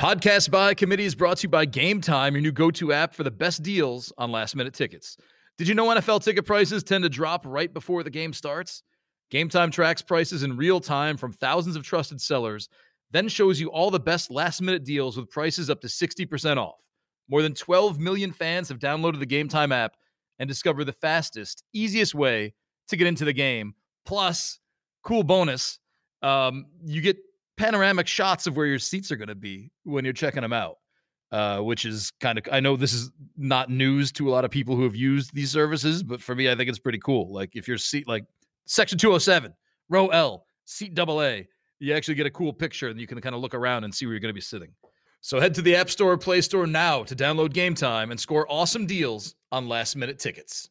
Podcast by Committee is brought to you by Game Time, your new go to app for the best deals on last minute tickets. Did you know NFL ticket prices tend to drop right before the game starts? Game Time tracks prices in real time from thousands of trusted sellers, then shows you all the best last minute deals with prices up to 60% off. More than 12 million fans have downloaded the Game Time app and discovered the fastest, easiest way to get into the game. Plus, cool bonus um, you get panoramic shots of where your seats are going to be when you're checking them out. Uh, which is kind of I know this is not news to a lot of people who have used these services, but for me, I think it's pretty cool. Like if your seat like section 207, row L, seat double A, you actually get a cool picture and you can kind of look around and see where you're going to be sitting. So head to the App Store or Play Store now to download Game Time and score awesome deals on last minute tickets.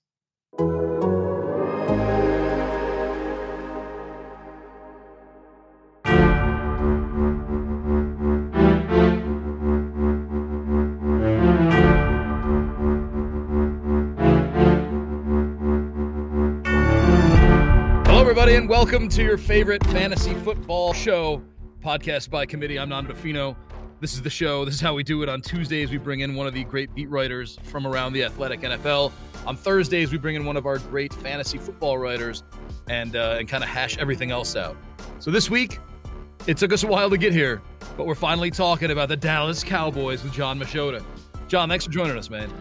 Everybody, and welcome to your favorite fantasy football show, podcast by committee. I'm Nando Fino. This is the show. This is how we do it. On Tuesdays, we bring in one of the great beat writers from around the athletic NFL. On Thursdays, we bring in one of our great fantasy football writers and uh, and kind of hash everything else out. So this week, it took us a while to get here, but we're finally talking about the Dallas Cowboys with John Machota. John, thanks for joining us, man.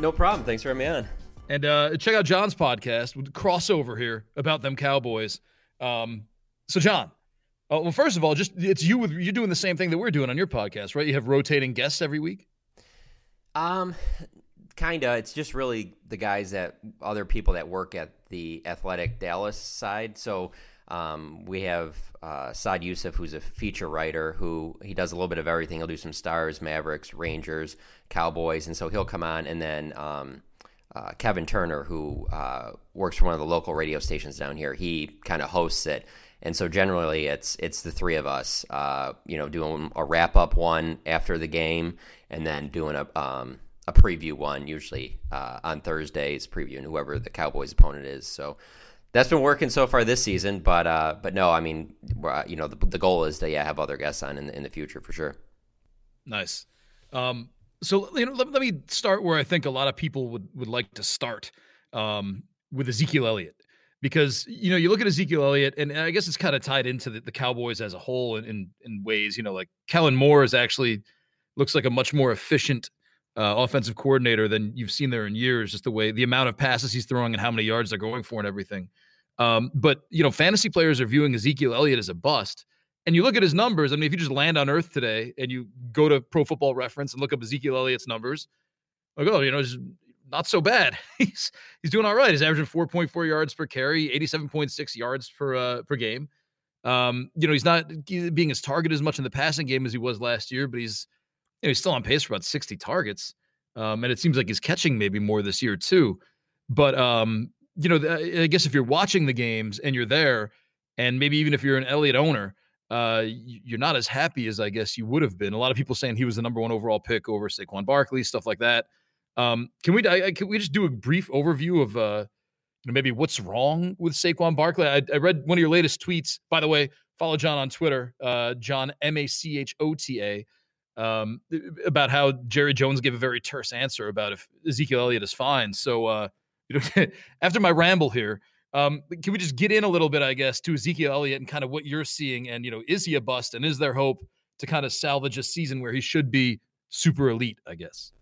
No problem. Thanks for having me on. And uh, check out John's podcast with crossover here about them Cowboys. Um, so, John, uh, well, first of all, just it's you with you're doing the same thing that we're doing on your podcast, right? You have rotating guests every week. Um, kinda. It's just really the guys that other people that work at the Athletic Dallas side. So. Um, we have uh, Saad Yousuf, who's a feature writer, who he does a little bit of everything. He'll do some Stars, Mavericks, Rangers, Cowboys, and so he'll come on. And then um, uh, Kevin Turner, who uh, works for one of the local radio stations down here, he kind of hosts it. And so generally, it's it's the three of us, uh, you know, doing a wrap up one after the game, and then doing a um, a preview one, usually uh, on Thursdays, previewing whoever the Cowboys' opponent is. So that's been working so far this season. But uh, but no, I mean, you know, the, the goal is to yeah have other guests on in, in the future for sure. Nice. Um, so you know, let, let, me start where I think a lot of people would would like to start um, with Ezekiel Elliott. Because you know you look at Ezekiel Elliott and I guess it's kind of tied into the, the Cowboys as a whole in, in, in ways you know like Kellen Moore is actually looks like a much more efficient uh, offensive coordinator than you've seen there in years just the way the amount of passes he's throwing and how many yards they're going for and everything. Um, but you know fantasy players are viewing Ezekiel Elliott as a bust and you look at his numbers. I mean, if you just land on Earth today and you go to Pro Football Reference and look up Ezekiel Elliott's numbers, like, oh, you know, it's not so bad. he's he's doing all right. He's averaging 4.4 yards per carry, 87.6 yards per uh, per game. Um, you know, he's not being as targeted as much in the passing game as he was last year, but he's you know, he's still on pace for about 60 targets. Um, and it seems like he's catching maybe more this year too. But um, you know, I guess if you're watching the games and you're there, and maybe even if you're an Elliott owner, uh, you're not as happy as I guess you would have been. A lot of people saying he was the number one overall pick over Saquon Barkley, stuff like that. Um, can we I, can we just do a brief overview of uh, you know, maybe what's wrong with Saquon Barkley? I, I, read one of your latest tweets. By the way, follow John on Twitter, uh, John M A C H O T A, um, about how Jerry Jones gave a very terse answer about if Ezekiel Elliott is fine. So uh, you know, after my ramble here. Um, can we just get in a little bit, I guess, to Ezekiel Elliott and kind of what you're seeing? And, you know, is he a bust? And is there hope to kind of salvage a season where he should be super elite, I guess?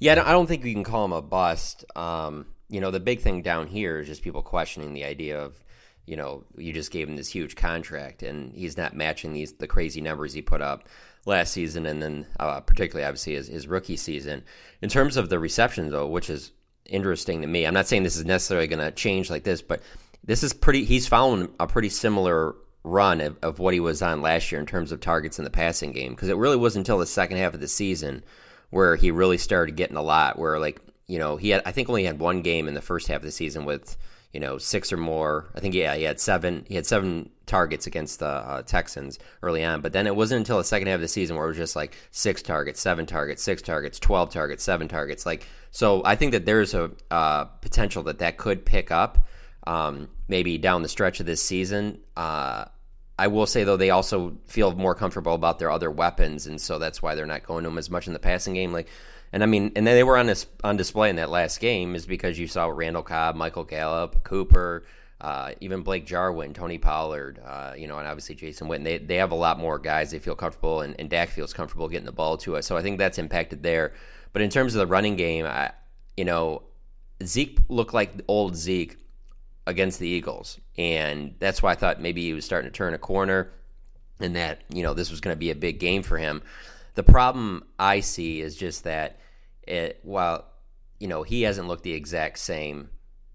Yeah, I don't think we can call him a bust. Um, you know, the big thing down here is just people questioning the idea of, you know, you just gave him this huge contract and he's not matching these the crazy numbers he put up last season and then uh, particularly obviously his, his rookie season. In terms of the reception though, which is interesting to me. I'm not saying this is necessarily going to change like this, but this is pretty. He's following a pretty similar run of, of what he was on last year in terms of targets in the passing game because it really wasn't until the second half of the season where he really started getting a lot. Where like you know he had I think only had one game in the first half of the season with you know six or more. I think yeah he had seven. He had seven targets against the uh, Texans early on, but then it wasn't until the second half of the season where it was just like six targets, seven targets, six targets, twelve targets, seven targets. Like so, I think that there's a uh, potential that that could pick up um, maybe down the stretch of this season. Uh, I will say though they also feel more comfortable about their other weapons, and so that's why they're not going to them as much in the passing game. Like, and I mean, and then they were on this on display in that last game is because you saw Randall Cobb, Michael Gallup, Cooper, uh, even Blake Jarwin, Tony Pollard, uh, you know, and obviously Jason Witten. They they have a lot more guys they feel comfortable, and, and Dak feels comfortable getting the ball to us. So I think that's impacted there. But in terms of the running game, I, you know, Zeke looked like old Zeke against the Eagles, and that's why I thought maybe he was starting to turn a corner, and that you know this was going to be a big game for him. The problem I see is just that it, while you know he hasn't looked the exact same,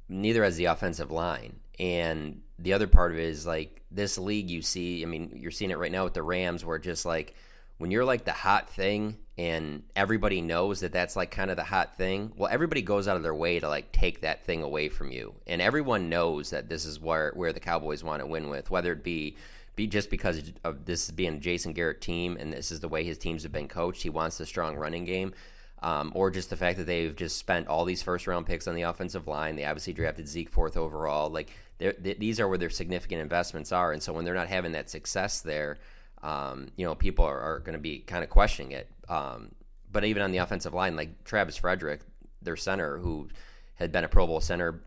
neither has the offensive line, and the other part of it is like this league. You see, I mean, you're seeing it right now with the Rams, where just like when you're like the hot thing and everybody knows that that's like kind of the hot thing well everybody goes out of their way to like take that thing away from you and everyone knows that this is where where the cowboys want to win with whether it be be just because of this being a jason garrett team and this is the way his teams have been coached he wants a strong running game um, or just the fact that they've just spent all these first round picks on the offensive line. They obviously drafted zeke fourth overall. Like these are where their significant investments are. And so when they're not having that success there um, you know, people are, are going to be kind of questioning it. Um, but even on the offensive line, like Travis Frederick, their center, who had been a Pro Bowl center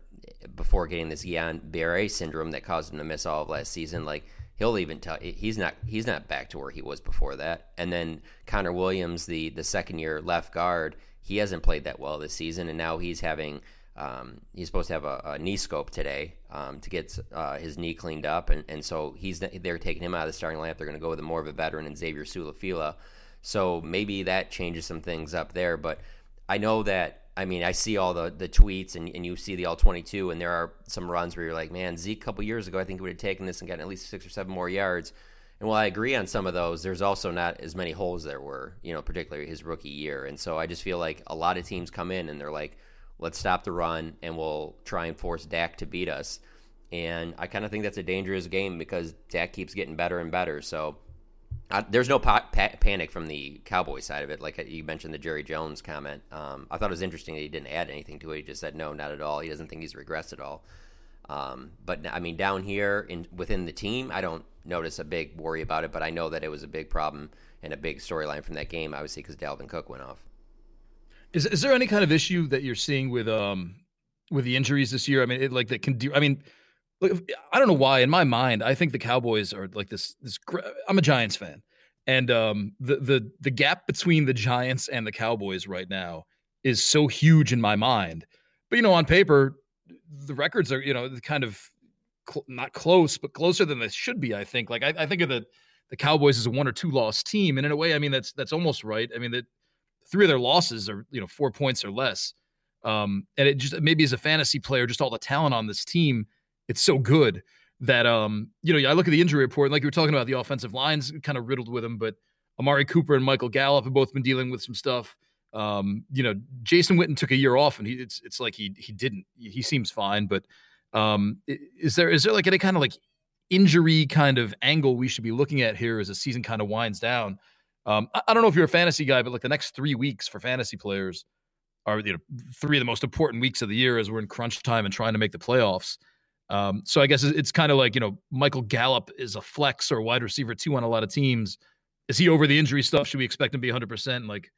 before getting this Guillain-Barré syndrome that caused him to miss all of last season, like he'll even tell he's not he's not back to where he was before that. And then Connor Williams, the the second year left guard, he hasn't played that well this season, and now he's having um, he's supposed to have a, a knee scope today um, to get uh, his knee cleaned up, and, and so he's they're taking him out of the starting lineup. They're going to go with a more of a veteran and Xavier Su'a-Filo. So maybe that changes some things up there. But I know that I mean I see all the the tweets and, and you see the all twenty two, and there are some runs where you're like, man, Zeke a couple years ago I think he would have taken this and gotten at least six or seven more yards. And while I agree on some of those, there's also not as many holes there were, you know, particularly his rookie year. And so I just feel like a lot of teams come in and they're like, Let's stop the run and we'll try and force Dak to beat us. And I kind of think that's a dangerous game because Dak keeps getting better and better. So uh, there's no pa- pa- panic from the Cowboy side of it. Like you mentioned the Jerry Jones comment. Um, I thought it was interesting that he didn't add anything to it. He just said, no, not at all. He doesn't think he's regressed at all. Um, but I mean, down here in within the team, I don't notice a big worry about it. But I know that it was a big problem and a big storyline from that game, obviously, because Dalvin Cook went off. Is is there any kind of issue that you're seeing with um with the injuries this year? I mean, it, like that can do. I mean, look, I don't know why. In my mind, I think the Cowboys are like this. This I'm a Giants fan, and um the the the gap between the Giants and the Cowboys right now is so huge in my mind. But you know, on paper, the records are you know kind of cl- not close, but closer than they should be. I think. Like I, I think of the the Cowboys as a one or two loss team, and in a way, I mean that's that's almost right. I mean that three of their losses are you know four points or less. Um, and it just maybe as a fantasy player, just all the talent on this team, it's so good that um, you know I look at the injury report, and like you were talking about, the offensive lines kind of riddled with them, but Amari Cooper and Michael Gallup have both been dealing with some stuff. Um, you know, Jason Witten took a year off, and he it's it's like he he didn't. He seems fine, but um, is there is there like any kind of like injury kind of angle we should be looking at here as the season kind of winds down? Um, I, I, don't know if you're a fantasy guy, but like the next three weeks for fantasy players are you know three of the most important weeks of the year as we're in crunch time and trying to make the playoffs. Um, so I guess it's, kind of like you know Michael Gallup is a flex or wide receiver two on a lot of teams. Is he over the injury stuff? Should we expect him to be 100? percent Like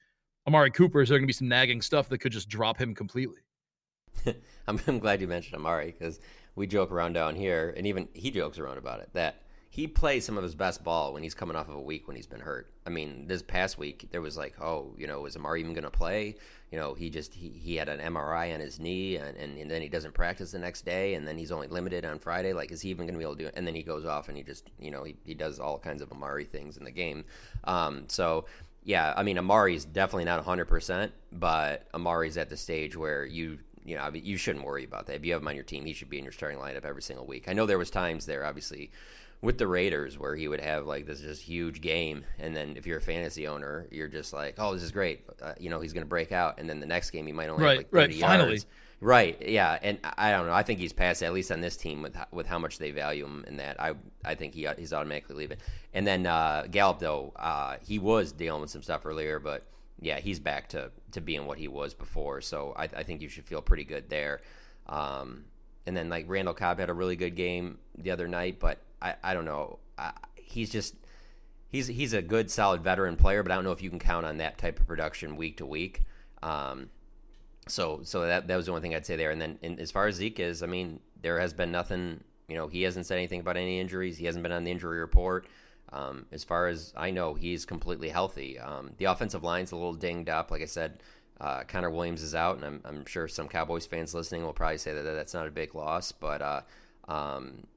Amari Cooper, is there going to be some nagging stuff that could just drop him completely? I'm, I'm glad you mentioned Amari because we joke around down here, and even he jokes around about it that he plays some of his best ball when he's coming off of a week when he's been hurt. I mean, this past week there was like, oh, you know, is Amari even going to play? You know, he just he, he had an MRI on his knee, and, and, and, then he doesn't practice the next day, and then he's only limited on Friday. Like, is he even going to be able to do it? And then he goes off and he just, you know, he, he does all kinds of Amari things in the game. Um, so yeah, I mean, Amari's definitely not 100%, but Amari's at the stage where you you know, you shouldn't worry about that. If you have him on your team, he should be in your starting lineup every single week. I know there was times there, obviously, with the Raiders where he would have like this just huge game, and then if you're a fantasy owner, you're just like, oh, this is great. Uh, you know, he's going to break out, and then the next game he might only right, have like 30 right, yards. finally. Right, yeah, and I don't know. I think he's past at least on this team with with how much they value him and that. I I think he he's automatically leaving. And then uh, Gallup though, uh, he was dealing with some stuff earlier, but yeah, he's back to to being what he was before. So I, I think you should feel pretty good there. Um, and then like Randall Cobb had a really good game the other night, but I, I don't know. he's just he's he's a good solid veteran player, but I don't know if you can count on that type of production week to week. Um, so so that that was the only thing I'd say there. And then and as far as Zeke is, I mean, there has been nothing. You know, he hasn't said anything about any injuries. He hasn't been on the injury report. Um, as far as I know, he's completely healthy. Um, the offensive line's a little dinged up. Like I said, uh, Connor Williams is out, and I'm, I'm, sure some Cowboys fans listening will probably say that that's not a big loss. But uh, um,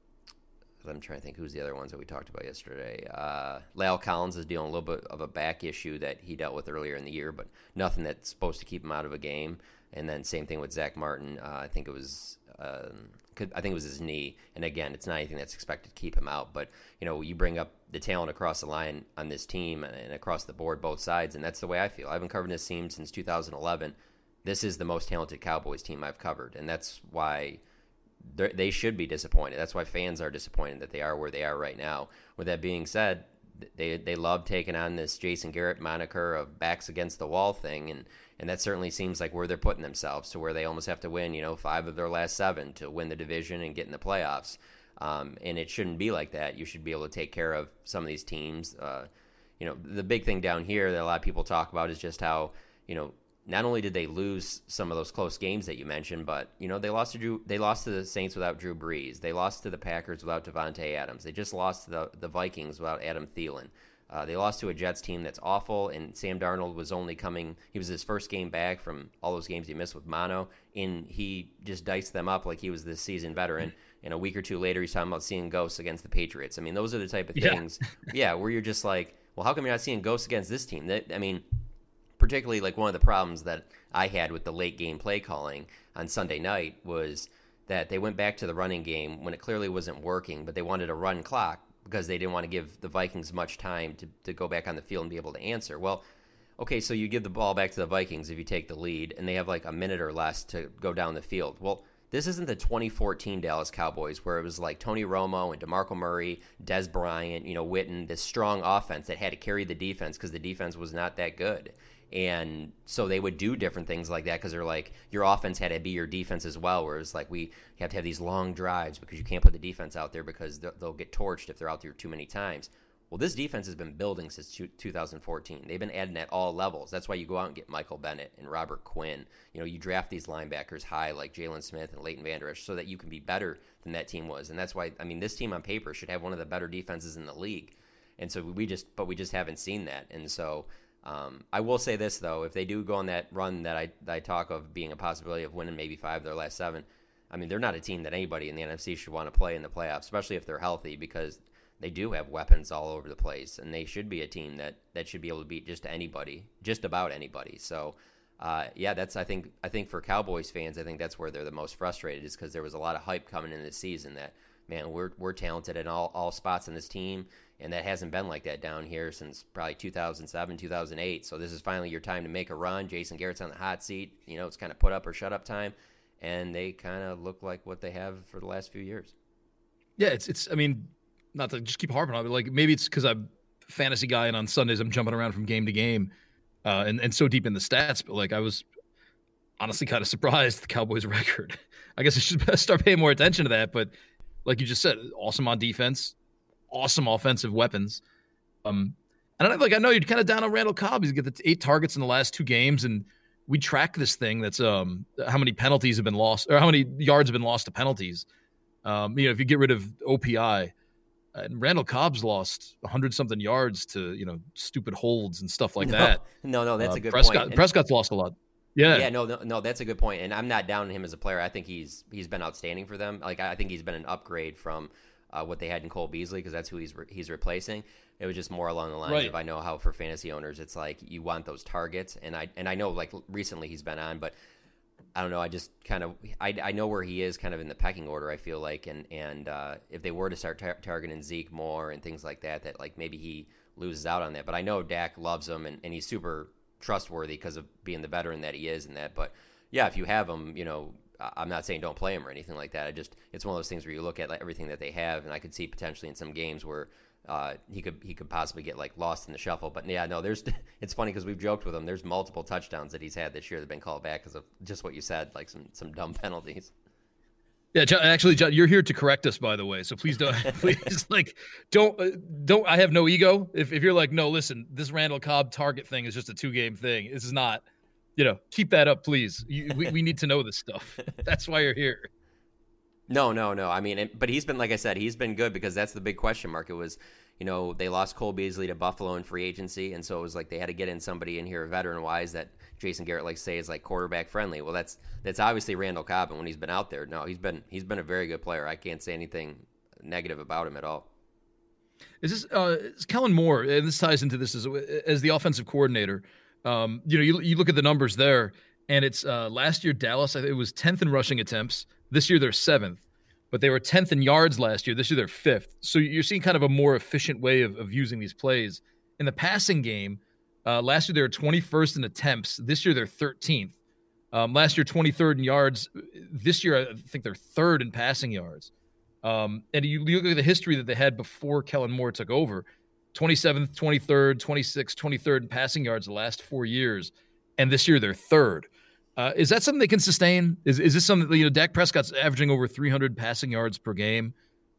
I'm trying to think who's the other ones that we talked about yesterday. Uh, La'el Collins is dealing a little bit of a back issue that he dealt with earlier in the year, but nothing that's supposed to keep him out of a game. And then same thing with Zack Martin. Uh, I think it was um, could, I think it was his knee. And again, it's not anything that's expected to keep him out. But you know, you bring up the talent across the line on this team and across the board, both sides, and that's the way I feel. I've been covering this team since 2011. This is the most talented Cowboys team I've covered, and that's why they should be disappointed. That's why fans are disappointed that they are where they are right now. With that being said, they they love taking on this Jason Garrett moniker of backs against the wall thing, and and that certainly seems like where they're putting themselves to where they almost have to win, you know, five of their last seven to win the division and get in the playoffs. Um, and it shouldn't be like that. You should be able to take care of some of these teams. Uh, you know, the big thing down here that a lot of people talk about is just how you know not only did they lose some of those close games that you mentioned, but you know they lost to Drew, they lost to the Saints without Drew Brees. They lost to the Packers without Davante Adams. They just lost to the, the Vikings without Adam Thielen. Uh, they lost to a Jets team that's awful, and Sam Darnold was only coming. He was his first game back from all those games he missed with mono, and he just diced them up like he was this seasoned veteran. And a week or two later, he's talking about seeing ghosts against the Patriots. I mean, those are the type of things, yeah, yeah where you're just like, well, how come you're not seeing ghosts against this team? That I mean, particularly like one of the problems that I had with the late game play calling on Sunday night was that they went back to the running game when it clearly wasn't working, but they wanted a run clock because they didn't want to give the Vikings much time to, to go back on the field and be able to answer. Well, okay, so you give the ball back to the Vikings if you take the lead, and they have like a minute or less to go down the field. Well, this isn't the 2014 Dallas Cowboys where it was like Tony Romo and DeMarco Murray, Dez Bryant, you know, Witten, this strong offense that had to carry the defense because the defense was not that good. And so they would do different things like that because they're like, your offense had to be your defense as well. Whereas, like, we have to have these long drives because you can't put the defense out there because they'll get torched if they're out there too many times. Well, this defense has been building since 2014. They've been adding at all levels. That's why you go out and get Michael Bennett and Robert Quinn. You know, you draft these linebackers high like Jaylon Smith and Leighton Vander Esch so that you can be better than that team was. And that's why, I mean, this team on paper should have one of the better defenses in the league. And so we just, but we just haven't seen that. And so um, I will say this though: if they do go on that run that I that I talk of being a possibility of winning maybe five of their last seven, I mean they're not a team that anybody in the NFC should want to play in the playoffs, especially if they're healthy, because they do have weapons all over the place, and they should be a team that that should be able to beat just anybody, just about anybody. So. Uh, yeah, that's I think I think for Cowboys fans, I think that's where they're the most frustrated is because there was a lot of hype coming in this season that man, we're we're talented in all, all spots in this team, and that hasn't been like that down here since probably 2007, 2008. So this is finally your time to make a run. Jason Garrett's on the hot seat. You know, it's kind of put up or shut up time, and they kind of look like what they have for the last few years. Yeah, it's it's. I mean, not to just keep harping on it, like maybe it's because I'm fantasy guy and on Sundays I'm jumping around from game to game, uh, and and so deep in the stats. But like I was honestly kind of surprised the Cowboys' record. I guess I should start paying more attention to that. But like you just said, awesome on defense, awesome offensive weapons. Um, and I like I know you're kind of down on Randall Cobb. He's got the eight targets in the last two games, and we track this thing. That's um how many penalties have been lost, or how many yards have been lost to penalties. Um, you know, if you get rid of OPI, and Randall Cobb's lost hundred something yards to you know stupid holds and stuff like no, that. No, no, that's uh, a good Prescott, point. Prescott's lost a lot. Yeah, yeah, no, no, no, that's a good point, and I'm not down on him as a player. I think he's he's been outstanding for them. Like I think he's been an upgrade from uh, what they had in Cole Beasley because that's who he's re- he's replacing. It was just more along the lines right. of I know how for fantasy owners it's like you want those targets, and I and I know like recently he's been on, but I don't know. I just kind of I, I know where he is kind of in the pecking order. I feel like, and and uh, if they were to start tar- targeting Zeke more and things like that, that like maybe he loses out on that. But I know Dak loves him, and, and he's super trustworthy because of being the veteran that he is and that. But yeah, if you have him, you know, I'm not saying don't play him or anything like that. I just it's one of those things where you look at like everything that they have, and I could see potentially in some games where uh, he could he could possibly get like lost in the shuffle. But yeah, no, there's it's funny because we've joked with him. There's multiple touchdowns that he's had this year that have been called back because of just what you said, like some some dumb penalties. Yeah, John, actually, John, you're here to correct us, by the way. So please don't, please, like, don't, uh, don't. I have no ego. If if you're like, no, listen, this Randall Cobb target thing is just a two game thing. This is not. You know, keep that up, please. You, we we need to know this stuff. That's why you're here. No, no, no. I mean, it, but he's been, like I said, he's been good because that's the big question mark. It was, you know, they lost Cole Beasley to Buffalo in free agency, and so it was like they had to get in somebody in here, veteran wise, that Jason Garrett likes to say is like quarterback friendly. Well, that's that's obviously Randall Cobb, and when he's been out there, no, he's been he's been a very good player. I can't say anything negative about him at all. Is this uh, is Kellen Moore? And this ties into this as as the offensive coordinator. Um, you know, you, you look at the numbers there, and it's uh, last year Dallas. It was tenth in rushing attempts. This year they're seventh, but they were tenth in yards last year. This year they're fifth. So you're seeing kind of a more efficient way of, of using these plays in the passing game. Uh, last year they were 21st in attempts. This year they're 13th. Um, last year 23rd in yards. This year I think they're third in passing yards. Um, and you, you look at the history that they had before Kellen Moore took over 27th, 23rd, 26th, 23rd in passing yards the last four years. And this year they're third. Uh, is that something they can sustain? Is, is this something, you know, Dak Prescott's averaging over 300 passing yards per game?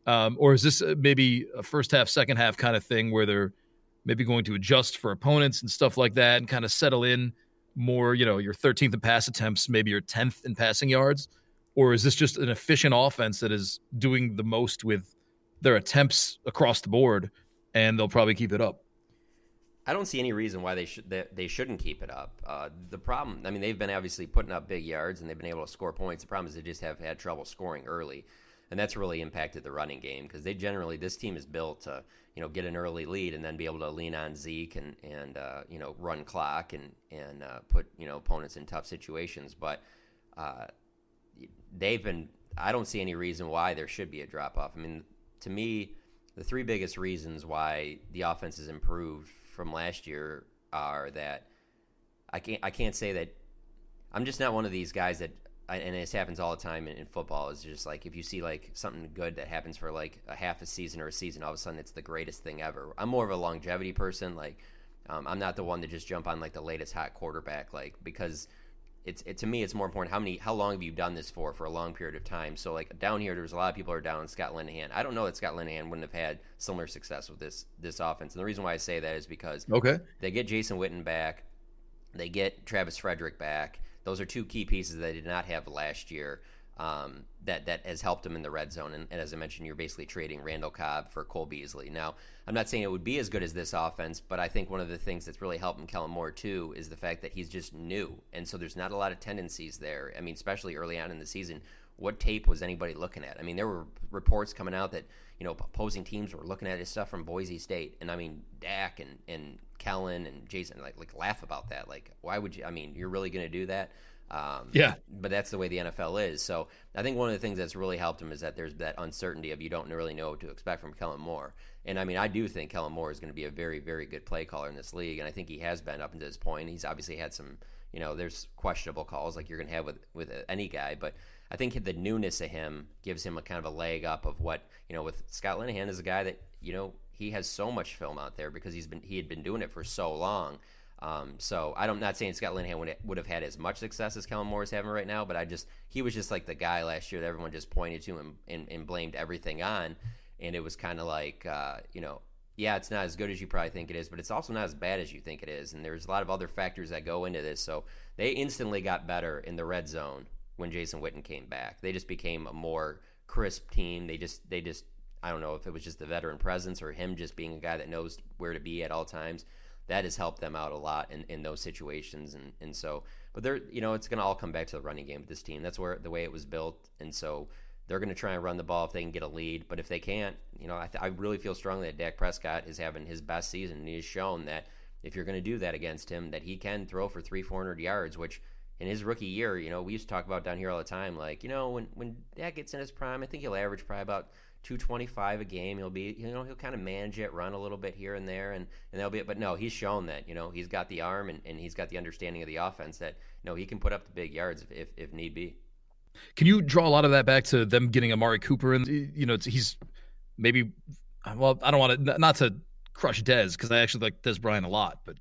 Um, or is this maybe a first half, second half kind of thing where they're maybe going to adjust for opponents and stuff like that and kind of settle in more, you know, your 13th in pass attempts, maybe your 10th in passing yards? Or is this just an efficient offense that is doing the most with their attempts across the board and they'll probably keep it up? I don't see any reason why they should they shouldn't keep it up. Uh, the problem, I mean, they've been obviously putting up big yards and they've been able to score points. The problem is they just have had trouble scoring early, and that's really impacted the running game because they generally this team is built to you know get an early lead and then be able to lean on Zeke and and uh, you know run clock and and uh, put you know opponents in tough situations. But uh, they've been. I don't see any reason why there should be a drop off. I mean, to me, the three biggest reasons why the offense has improved from last year are that I can't I can't say that I'm just not one of these guys that and this happens all the time in, in, football is just like if you see like something good that happens for like a half a season or a season all of a sudden it's the greatest thing ever. I'm more of a longevity person like um, i'm not the one to just jump on like the latest hot quarterback like because it's it, to me it's more important how many how long have you done this for for a long period of time? So like down here there's a lot of people are down on Scott Linehan. I don't know that Scott Linehan wouldn't have had similar success with this this offense. And the reason why I say that is because okay. they get Jason Witten back. They get Travis Frederick back. Those are two key pieces that they did not have last year um, that that has helped him in the red zone. And, and, as I mentioned, you're basically trading Randall Cobb for Cole Beasley. Now, I'm not saying it would be as good as this offense, but I think one of the things that's really helping Kellen Moore too is the fact that he's just new, and so there's not a lot of tendencies there. I mean, especially early on in the season, what tape was anybody looking at? I mean, there were reports coming out that you know opposing teams were looking at his stuff from Boise State, and I mean Dak and and Kellen and Jason like like laugh about that. Like, why would you? I mean, you're really going to do that? Um, yeah. But that's the way the NFL is. So I think one of the things that's really helped him is that there's that uncertainty of you don't really know what to expect from Kellen Moore. And I mean, I do think Kellen Moore is going to be a very, very good play caller in this league. And I think he has been up until this point. He's obviously had some, you know, there's questionable calls like you're going to have with, with any guy. But I think the newness of him gives him a kind of a leg up of what, you know, with Scott Linehan is a guy that, you know, he has so much film out there because he's been he had been doing it for so long um, so I'm not saying Scott Linehan would, would have had as much success as Kellen Moore is having right now, but I just he was just like the guy last year that everyone just pointed to and, and, and blamed everything on, and it was kind of like uh, you know yeah it's not as good as you probably think it is, but it's also not as bad as you think it is, and there's a lot of other factors that go into this. So they instantly got better in the red zone when Jason Witten came back. They just became a more crisp team. They just they just I don't know if it was just the veteran presence or him just being a guy that knows where to be at all times that has helped them out a lot in, in those situations. And, and so, but they're, you know, it's going to all come back to the running game with this team. That's where the way it was built. And so they're going to try and run the ball if they can get a lead. But if they can't, you know, I, th- I really feel strongly that Dak Prescott is having his best season. And he has shown that if you're going to do that against him, that he can throw for three, 400 yards, which in his rookie year, you know, we used to talk about down here all the time. Like, you know, when, when Dak gets in his prime, I think he'll average probably about 225 a game. He'll be, you know, he'll kind of manage it, run a little bit here and there, and and that'll be it. But no, he's shown that, you know, he's got the arm and, and he's got the understanding of the offense that, no, he can put up the big yards if, if, if need be. Can you draw a lot of that back to them getting Amari Cooper? And, you know, he's maybe, well, I don't want to, not to crush Dez because I actually like Dez Bryant a lot, but,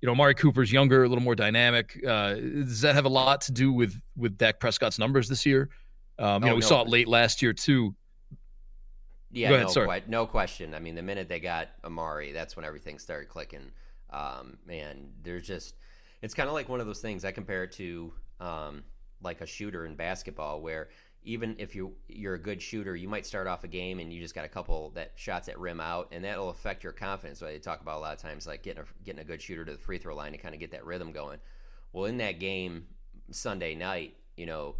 you know, Amari Cooper's younger, a little more dynamic. Uh, does that have a lot to do with with Dak Prescott's numbers this year? Um, you oh, know, we no. saw it late last year too. Yeah, ahead, no, que- no question. I mean, the minute they got Amari, that's when everything started clicking. Um, man, there's just it's kind of like one of those things. I compare it to um, like a shooter in basketball, where even if you you're a good shooter, you might start off a game and you just got a couple that shots at rim out, and that'll affect your confidence. So they talk about a lot of times, like getting a, getting a good shooter to the free throw line to kind of get that rhythm going. Well, in that game Sunday night, you know,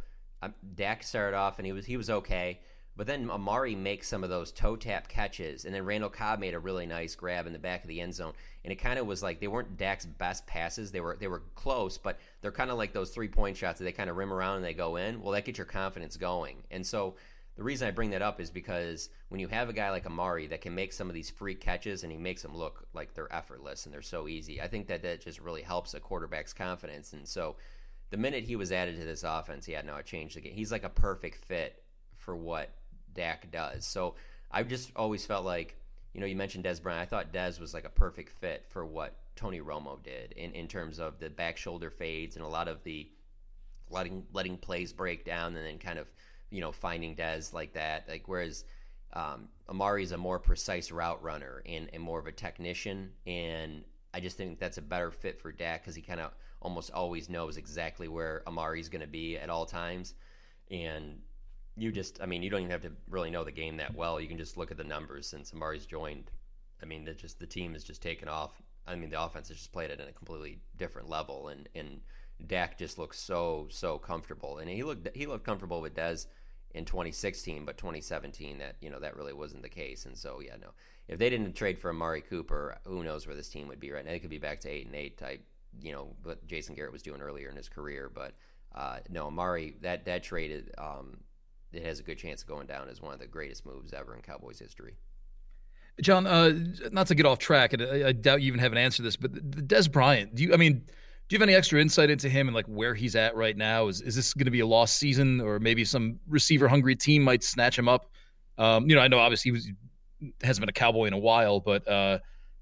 Dak started off and he was he was okay, but then Amari makes some of those toe tap catches, and then Randall Cobb made a really nice grab in the back of the end zone, and it kind of was like they weren't Dak's best passes. They were they were close, but they're kind of like those three point shots that they kind of rim around and they go in. Well, that gets your confidence going, and so. The reason I bring that up is because when you have a guy like Amari that can make some of these free catches and he makes them look like they're effortless and they're so easy, I think that that just really helps a quarterback's confidence. And so the minute he was added to this offense, yeah, no, it changed the game. He's like a perfect fit for what Dak does. So I just always felt like, you know, you mentioned Dez Bryant. I thought Dez was like a perfect fit for what Tony Romo did in, in terms of the back shoulder fades and a lot of the letting letting plays break down and then kind of, you know, finding Dez like that. Like whereas um, is a more precise route runner and, and more of a technician. And I just think that's a better fit for Dak because he kind of almost always knows exactly where Amari's going to be at all times. And you just, I mean, you don't even have to really know the game that well. You can just look at the numbers since Amari's joined. I mean, just the team has just taken off. I mean, the offense has just played it at a completely different level, and and Dak just looks so so comfortable, and he looked he looked comfortable with Dez in 2016, but 2017 that you know that really wasn't the case, and so yeah, no, if they didn't trade for Amari Cooper, who knows where this team would be right now? They could be back to eight and eight type you know what Jason Garrett was doing earlier in his career. But uh, no, Amari that that trade um, it has a good chance of going down as one of the greatest moves ever in Cowboys history. John, uh, not to get off track, and I, I, doubt you even have an answer to this, but Dez Bryant, do you? I mean, do you have any extra insight into him and like where he's at right now? Is is this going to be a lost season, or maybe some receiver hungry team might snatch him up? Um, you know, I know obviously he was, hasn't been a Cowboy in a while, but uh,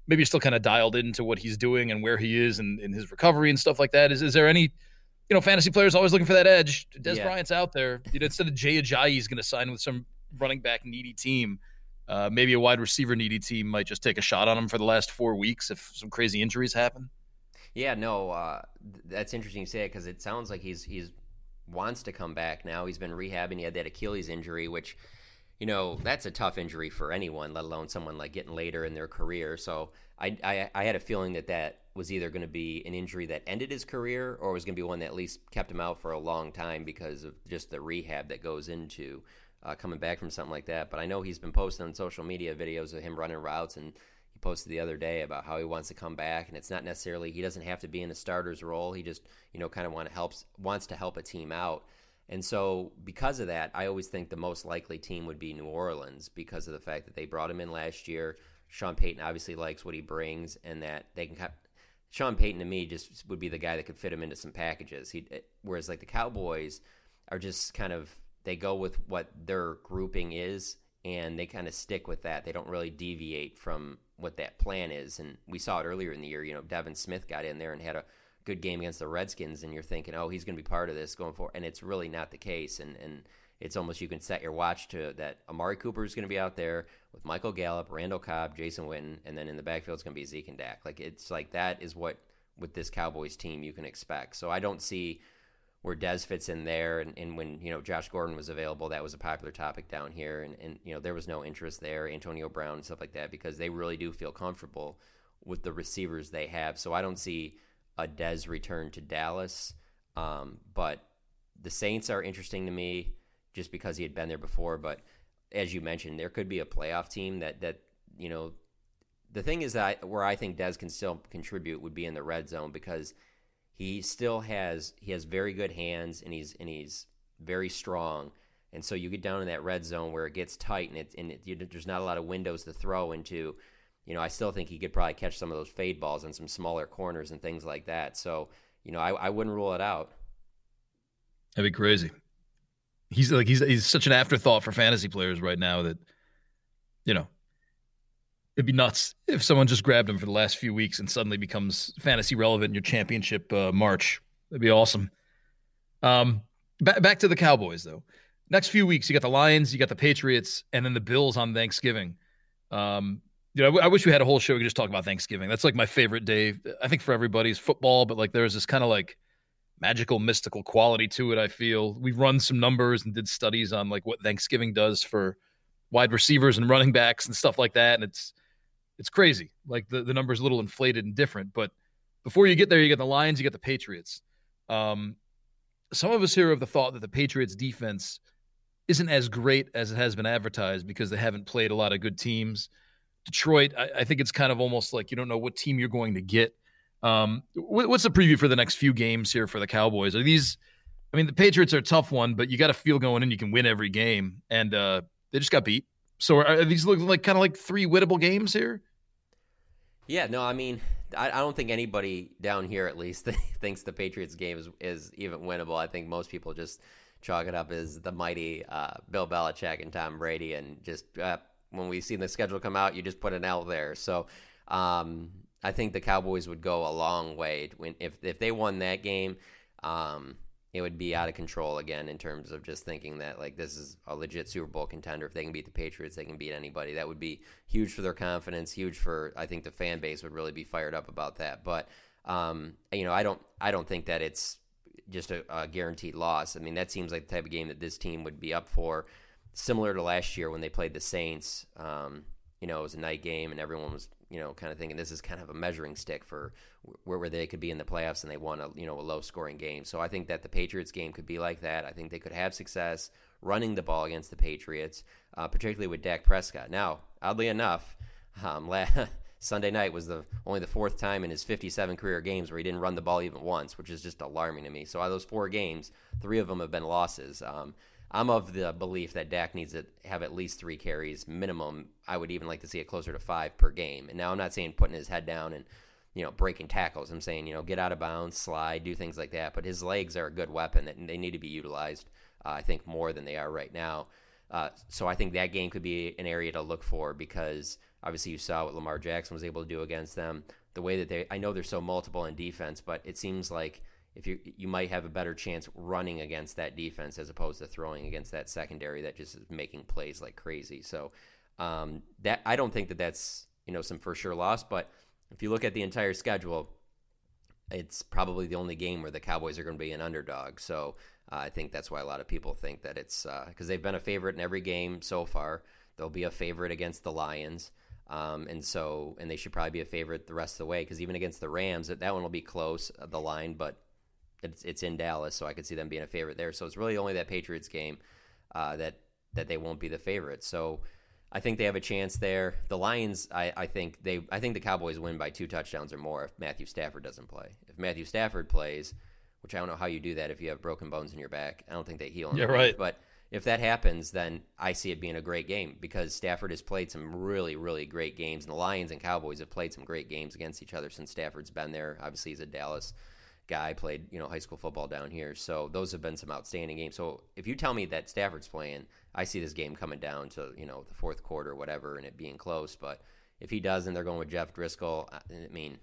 maybe you're still kind of dialed into what he's doing and where he is and in his recovery and stuff like that. Is is there any, you know, fantasy players always looking for that edge? Dez yeah. Bryant's out there. You know, instead of Jay Ajayi is going to sign with some running back needy team. Uh, maybe a wide receiver needy team might just take a shot on him for the last four weeks if some crazy injuries happen. Yeah, no, uh, that's interesting you say it because it sounds like he's he's wants to come back now. He's been rehabbing. He had that Achilles injury, which you know that's a tough injury for anyone, let alone someone like getting later in their career. So I, I, I had a feeling that that was either going to be an injury that ended his career or was going to be one that at least kept him out for a long time because of just the rehab that goes into uh, coming back from something like that. But I know he's been posting on social media videos of him running routes and he posted the other day about how he wants to come back and it's not necessarily he doesn't have to be in a starter's role. He just you know kind of want to helps wants to help a team out. And so, because of that, I always think the most likely team would be New Orleans because of the fact that they brought him in last year. Sean Payton obviously likes what he brings, and that they can. Sean Payton to me just would be the guy that could fit him into some packages. He, eh, whereas like the Cowboys are just kind of they go with what their grouping is, and they kind of stick with that. They don't really deviate from what that plan is. And we saw it earlier in the year. You know, Devin Smith got in there and had a good game against the Redskins, and you're thinking, oh, he's going to be part of this going forward, and it's really not the case. And and it's almost you can set your watch to that Amari Cooper is going to be out there with Michael Gallup, Randall Cobb, Jason Witten, and then in the backfield it's going to be Zeke and Dak. Like it's like that is what with this Cowboys team you can expect. So I don't see where Dez fits in there. And, and when you know Josh Gordon was available, that was a popular topic down here, and and you know there was no interest there, Antonio Brown and stuff like that, because they really do feel comfortable with the receivers they have. So I don't see a Dez return to Dallas. Um, but the Saints are interesting to me just because he had been there before. But as you mentioned, there could be a playoff team that that you know. The thing is that where I think Dez can still contribute would be in the red zone because he still has he has very good hands and he's and he's very strong. And so you get down in that red zone where it gets tight and it and it, you, there's not a lot of windows to throw into you know, I still think he could probably catch some of those fade balls in some smaller corners and things like that. So, you know, I, I wouldn't rule it out. That'd be crazy. He's like he's he's such an afterthought for fantasy players right now that, you know, it'd be nuts if someone just grabbed him for the last few weeks and suddenly becomes fantasy relevant in your championship uh, March. That'd be awesome. Um, back back to the Cowboys though. next few weeks, you got the Lions, you got the Patriots, and then the Bills on Thanksgiving. Um, know, I, w- I wish we had a whole show we could just talk about Thanksgiving. That's like my favorite day. I think for everybody's football, but like there's this kind of like magical, mystical quality to it. I feel we've run some numbers and did studies on like what Thanksgiving does for wide receivers and running backs and stuff like that, and it's it's crazy. Like the the numbers a little inflated and different, but before you get there, you get the Lions, you get the Patriots. Um, some of us here have the thought that the Patriots defense isn't as great as it has been advertised because they haven't played a lot of good teams. Detroit, I, I think it's kind of almost like you don't know what team you're going to get. Um, what, what's the preview for the next few games here for the Cowboys? Are these? I mean, the Patriots are a tough one, but you got to feel going in you can win every game, and uh, they just got beat. So are, are these looking like kind of like three winnable games here? Yeah, no, I mean, I, I don't think anybody down here, at least, thinks the Patriots game is, is even winnable. I think most people just chalk it up as the mighty uh, Bill Belichick and Tom Brady, and just uh, when we see the schedule come out, you just put an L there. So um, I think the Cowboys would go a long way when if if they won that game. Um, it would be out of control again in terms of just thinking that like this is a legit Super Bowl contender. If they can beat the Patriots, they can beat anybody. That would be huge for their confidence. Huge for I think the fan base would really be fired up about that. But um, you know, I don't I don't think that it's just a, a, guaranteed loss. I mean, that seems like the type of game that this team would be up for, similar to last year when they played the Saints. Um, you know, it was a night game and everyone was, you know, kind of thinking this is kind of a measuring stick for where, where they could be in the playoffs and they won a, you know, a low scoring game. So I think that the Patriots game could be like that. I think they could have success running the ball against the Patriots, uh, particularly with Dak Prescott. Now, oddly enough, um, Sunday night was the only the fourth time in his 57 career games where he didn't run the ball even once, which is just alarming to me. So out of those four games, three of them have been losses. Um, I'm of the belief that Dak needs to have at least three carries minimum. I would even like to see it closer to five per game. And now I'm not saying putting his head down and you know breaking tackles. I'm saying you know get out of bounds, slide, do things like that. But his legs are a good weapon that they need to be utilized. Uh, I think more than they are right now. Uh, so I think that game could be an area to look for because Obviously, you saw what Lamar Jackson was able to do against them. The way that they, I know they're so multiple in defense, but it seems like if you you might have a better chance running against that defense as opposed to throwing against that secondary that just is making plays like crazy. So um, that I don't think that that's you know some for sure loss, but if you look at the entire schedule, it's probably the only game where the Cowboys are going to be an underdog. So uh, I think that's why a lot of people think that it's because uh, they've been a favorite in every game so far. They'll be a favorite against the Lions. Um, and so, and they should probably be a favorite the rest of the way because even against the Rams, that, that one will be close, uh, the line, but it's it's in Dallas, so I could see them being a favorite there. So it's really only that Patriots game uh, that that they won't be the favorite. So I think they have a chance there. The Lions, I, I think they, I think the Cowboys win by two touchdowns or more if Matthew Stafford doesn't play. If Matthew Stafford plays, which I don't know how you do that if you have broken bones in your back, I don't think they heal. yeah, right. But if that happens, then I see it being a great game because Stafford has played some really, really great games, and the Lions and Cowboys have played some great games against each other since Stafford's been there. Obviously, he's a Dallas guy, played you know high school football down here, so those have been some outstanding games. So if you tell me that Stafford's playing, I see this game coming down to you know the fourth quarter, or whatever, and it being close. But if he doesn't, they're going with Jeff Driskel. I mean,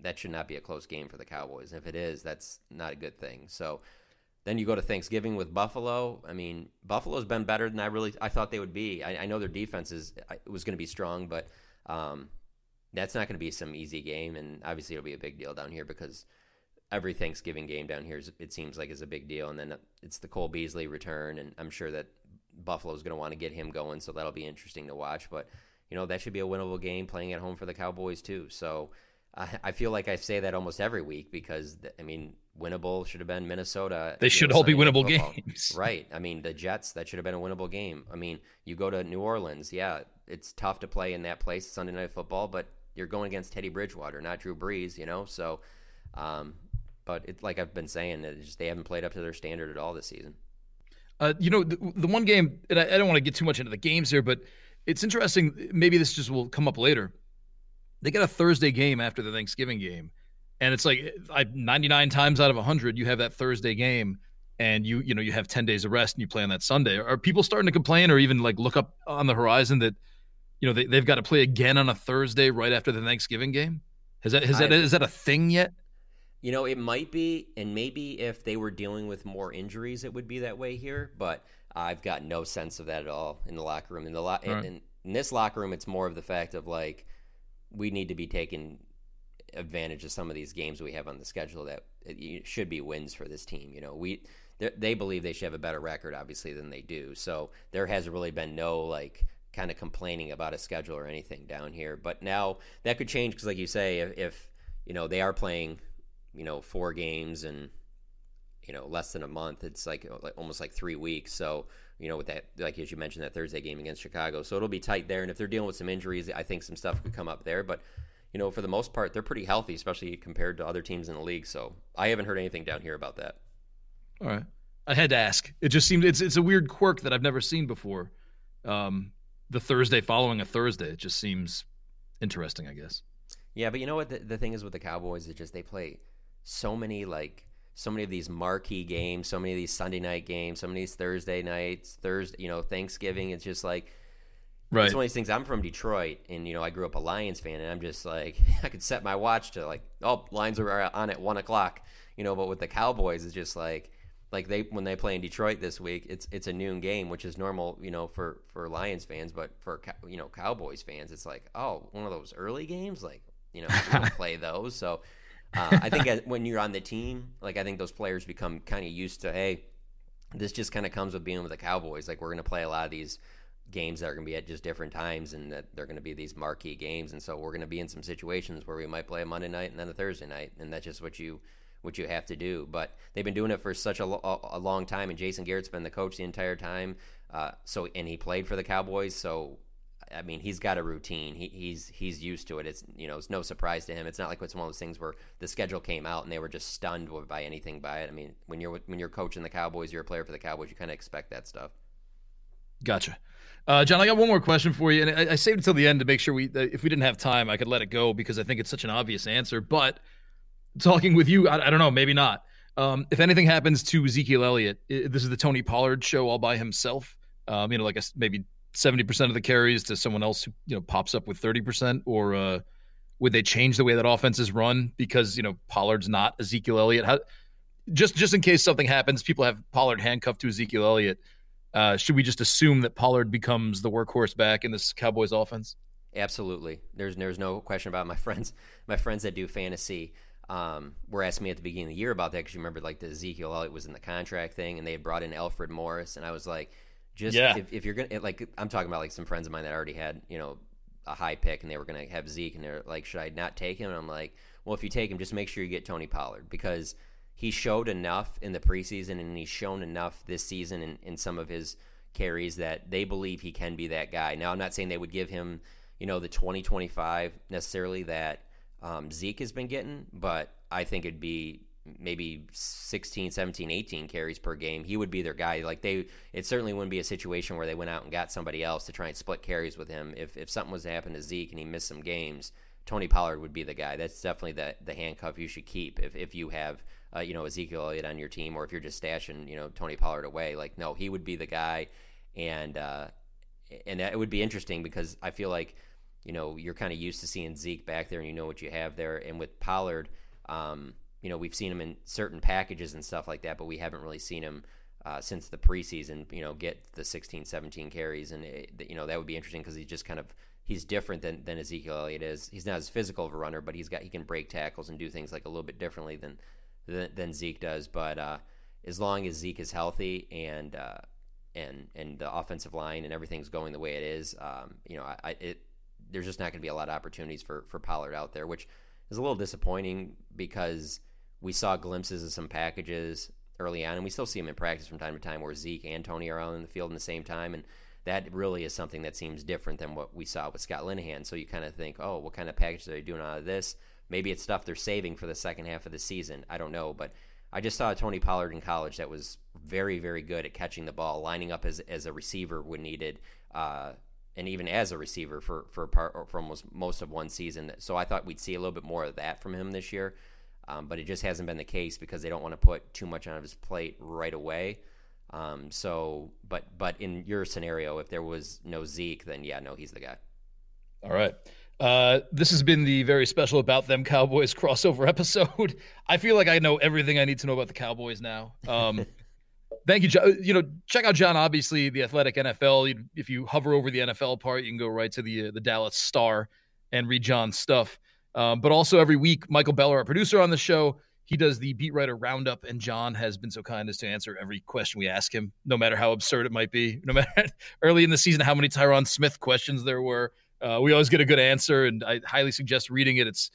that should not be a close game for the Cowboys. If it is, that's not a good thing. So then you go to Thanksgiving with Buffalo. I mean, Buffalo's been better than I really I thought they would be. I, I know their defense is was going to be strong, but um, that's not going to be some easy game. And obviously, it'll be a big deal down here because every Thanksgiving game down here is, it seems like is a big deal. And then it's the Cole Beasley return, and I'm sure that Buffalo's going to want to get him going, so that'll be interesting to watch. But you know, that should be a winnable game playing at home for the Cowboys too. So. I, I feel like I say that almost every week because I mean winnable should have been Minnesota. They should know, all be winnable games. Right. I mean, the Jets, that should have been a winnable game. I mean, you go to New Orleans, yeah, it's tough to play in that place Sunday night football, but you're going against Teddy Bridgewater, not Drew Brees, you know? So, um, but it, like I've been saying, just, they haven't played up to their standard at all this season. Uh, you know, the, the, one game, and I, I don't want to get too much into the games here, but it's interesting. Maybe this just will come up later. They got a Thursday game after the Thanksgiving game and it's like I, 99 times out of 100 you have that thursday game and you you know you have 10 days of rest and you play on that sunday are people starting to complain or even like look up on the horizon that you know they, they've got to play again on a thursday right after the thanksgiving game has that has that is that a thing yet you know, it might be, and maybe if they were dealing with more injuries, it would be that way here. But I've got no sense of that at all in the locker room. In the lo- right. in, in this locker room, it's more of the fact of like we need to be taking advantage of some of these games we have on the schedule that should be wins for this team. You know, we they believe they should have a better record, obviously, than they do. So there has really been no like kind of complaining about a schedule or anything down here. But now that could change because, like you say, if, if you know they are playing, you know, four games and you know less than a month, it's like almost like three weeks. So you know, with that, like as you mentioned, that Thursday game against Chicago, so it'll be tight there. And if they're dealing with some injuries, I think some stuff could come up there. But you know, for the most part, they're pretty healthy, especially compared to other teams in the league. So I haven't heard anything down here about that. All right. I had to ask. It just seemed it's it's a weird quirk that I've never seen before. Um, the Thursday following a Thursday, it just seems interesting, I guess. Yeah, but you know what? The, the thing is with the Cowboys, is just they play so many like so many of these marquee games, so many of these Sunday night games, so many of these Thursday nights, Thursday, you know, Thanksgiving. It's just like Right. It's one of these things. I'm from Detroit, and you know I grew up a Lions fan, and I'm just like I could set my watch to like, oh, Lions are on at one o'clock, you know. But with the Cowboys, it's just like, like they when they play in Detroit this week, it's it's a noon game, which is normal, you know, for for Lions fans, but for you know Cowboys fans, it's like, oh, one of those early games, like you know, play those. So uh, I think when you're on the team, like I think those players become kind of used to, hey, this just kind of comes with being with the Cowboys. Like we're going to play a lot of these games that are going to be at just different times and that they're going to be these marquee games. And so we're going to be in some situations where we might play a Monday night and then a Thursday night and that's just what you what you have to do. But they've been doing it for such a, a long time and Jason Garrett's been the coach the entire time. Uh, so and he played for the Cowboys. So I mean, he's got a routine. He, he's he's used to it. It's you know, it's no surprise to him. It's not like it's one of those things where the schedule came out and they were just stunned by anything by it. I mean, when you're when you're coaching the Cowboys, you're a player for the Cowboys. You kind of expect that stuff. Gotcha. Uh, Jon, I got one more question for you, and I, I saved it till the end to make sure we, if we didn't have time, I could let it go because I think it's such an obvious answer. But talking with you, I, I don't know, maybe not. Um, if anything happens to Ezekiel Elliott, this is the Tony Pollard show all by himself. Um, you know, like a, maybe seventy percent of the carries to someone else who you know pops up with thirty percent, or uh, would they change the way that offense is run because you know Pollard's not Ezekiel Elliott? How, just just in case something happens, people have Pollard handcuffed to Ezekiel Elliott. Uh, should we just assume that Pollard becomes the workhorse back in this Cowboys offense? Absolutely. There's there's no question about it. my friends my friends that do fantasy um, were asking me at the beginning of the year about that because you remember like the Ezekiel Elliott was in the contract thing and they had brought in Alfred Morris and I was like, just yeah. if, if you're gonna like I'm talking about like some friends of mine that already had you know a high pick and they were gonna have Zeke and they're like, should I not take him? And I'm like, well, if you take him, just make sure you get Tony Pollard because he showed enough in the preseason and he's shown enough this season in, in some of his carries that they believe he can be that guy. Now, I'm not saying they would give him, you know, the 2025 necessarily that um, Zeke has been getting, but I think it'd be maybe 16 17 18 carries per game he would be their guy. Like they it certainly wouldn't be a situation where they went out and got somebody else to try and split carries with him. If if something was to happen to zeke and he missed some games tony pollard would be the guy. That's definitely the the handcuff you should keep if, if you have uh, you know, Ezekiel Elliott on your team, or if you're just stashing, you know, Tony Pollard away. Like, no, he would be the guy, and uh, and it would be interesting because I feel like, you know, you're kind of used to seeing Zeke back there, and you know what you have there, and with Pollard, um, you know, we've seen him in certain packages and stuff like that, but we haven't really seen him. Uh, since the preseason, you know, get the 16, 17 carries, and it, you know that would be interesting because he's just kind of he's different than, than Ezekiel Elliott is. He's not as physical of a runner, but he's got he can break tackles and do things like a little bit differently than than, than Zeke does. But uh, as long as Zeke is healthy and uh, and and the offensive line and everything's going the way it is, um, you know, I, it there's just not going to be a lot of opportunities for for Pollard out there, which is a little disappointing because we saw glimpses of some packages early on, and we still see them in practice from time to time where Zeke and Tony are in the field in the same time, and that really is something that seems different than what we saw with Scott Linehan. So you kind of think, oh, what kind of packages are they doing out of this? Maybe it's stuff they're saving for the second half of the season. I don't know, but I just saw Tony Pollard in college that was very, very good at catching the ball, lining up as, as a receiver when needed, uh, and even as a receiver for for part for almost most of one season. So I thought we'd see a little bit more of that from him this year, um, but it just hasn't been the case because they don't want to put too much on his plate right away. Um, so, but but in your scenario, if there was no Zeke, then yeah, no, he's the guy. All right. Uh, this has been the very special About Them Cowboys crossover episode. I feel like I know everything I need to know about the Cowboys now. Um, Thank you, Jon. You know, check out Jon. Obviously, the Athletic NFL. If you hover over the NFL part, you can go right to the uh, the Dallas Star and read Jon's stuff. Um, but also every week, Michael Beller, our producer on the show, he does the beat writer roundup, and Jon has been so kind as to answer every question we ask him, no matter how absurd it might be. No matter early in the season how many Tyron Smith questions there were, uh, we always get a good answer, and I highly suggest reading it. It's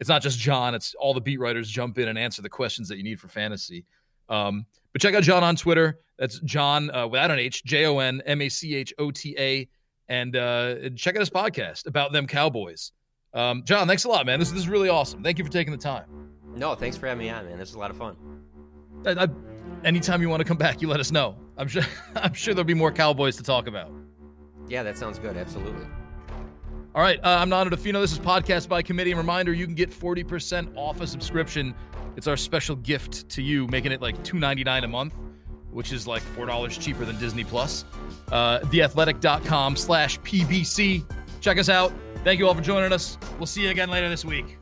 it's not just Jon; it's all the beat writers jump in and answer the questions that you need for fantasy. Um, but check out Jon on Twitter. That's Jon uh, without an H, J O N M A C H O T A, and uh, check out his podcast about them Cowboys. Um, Jon, thanks a lot, man. This, this is really awesome. Thank you for taking the time. No, thanks for having me on, man. This is a lot of fun. I, I, anytime you want to come back, you let us know. I'm sure. I'm sure there'll be more Cowboys to talk about. Yeah, that sounds good. Absolutely. All right, uh, I'm Nando Di Fino. This is Podcast by Committee. And reminder, you can get 40% off a subscription. It's our special gift to you, making it like $2.99 a month, which is like $4 cheaper than Disney Plus. Uh, theathletic.com slash PBC. Check us out. Thank you all for joining us. We'll see you again later this week.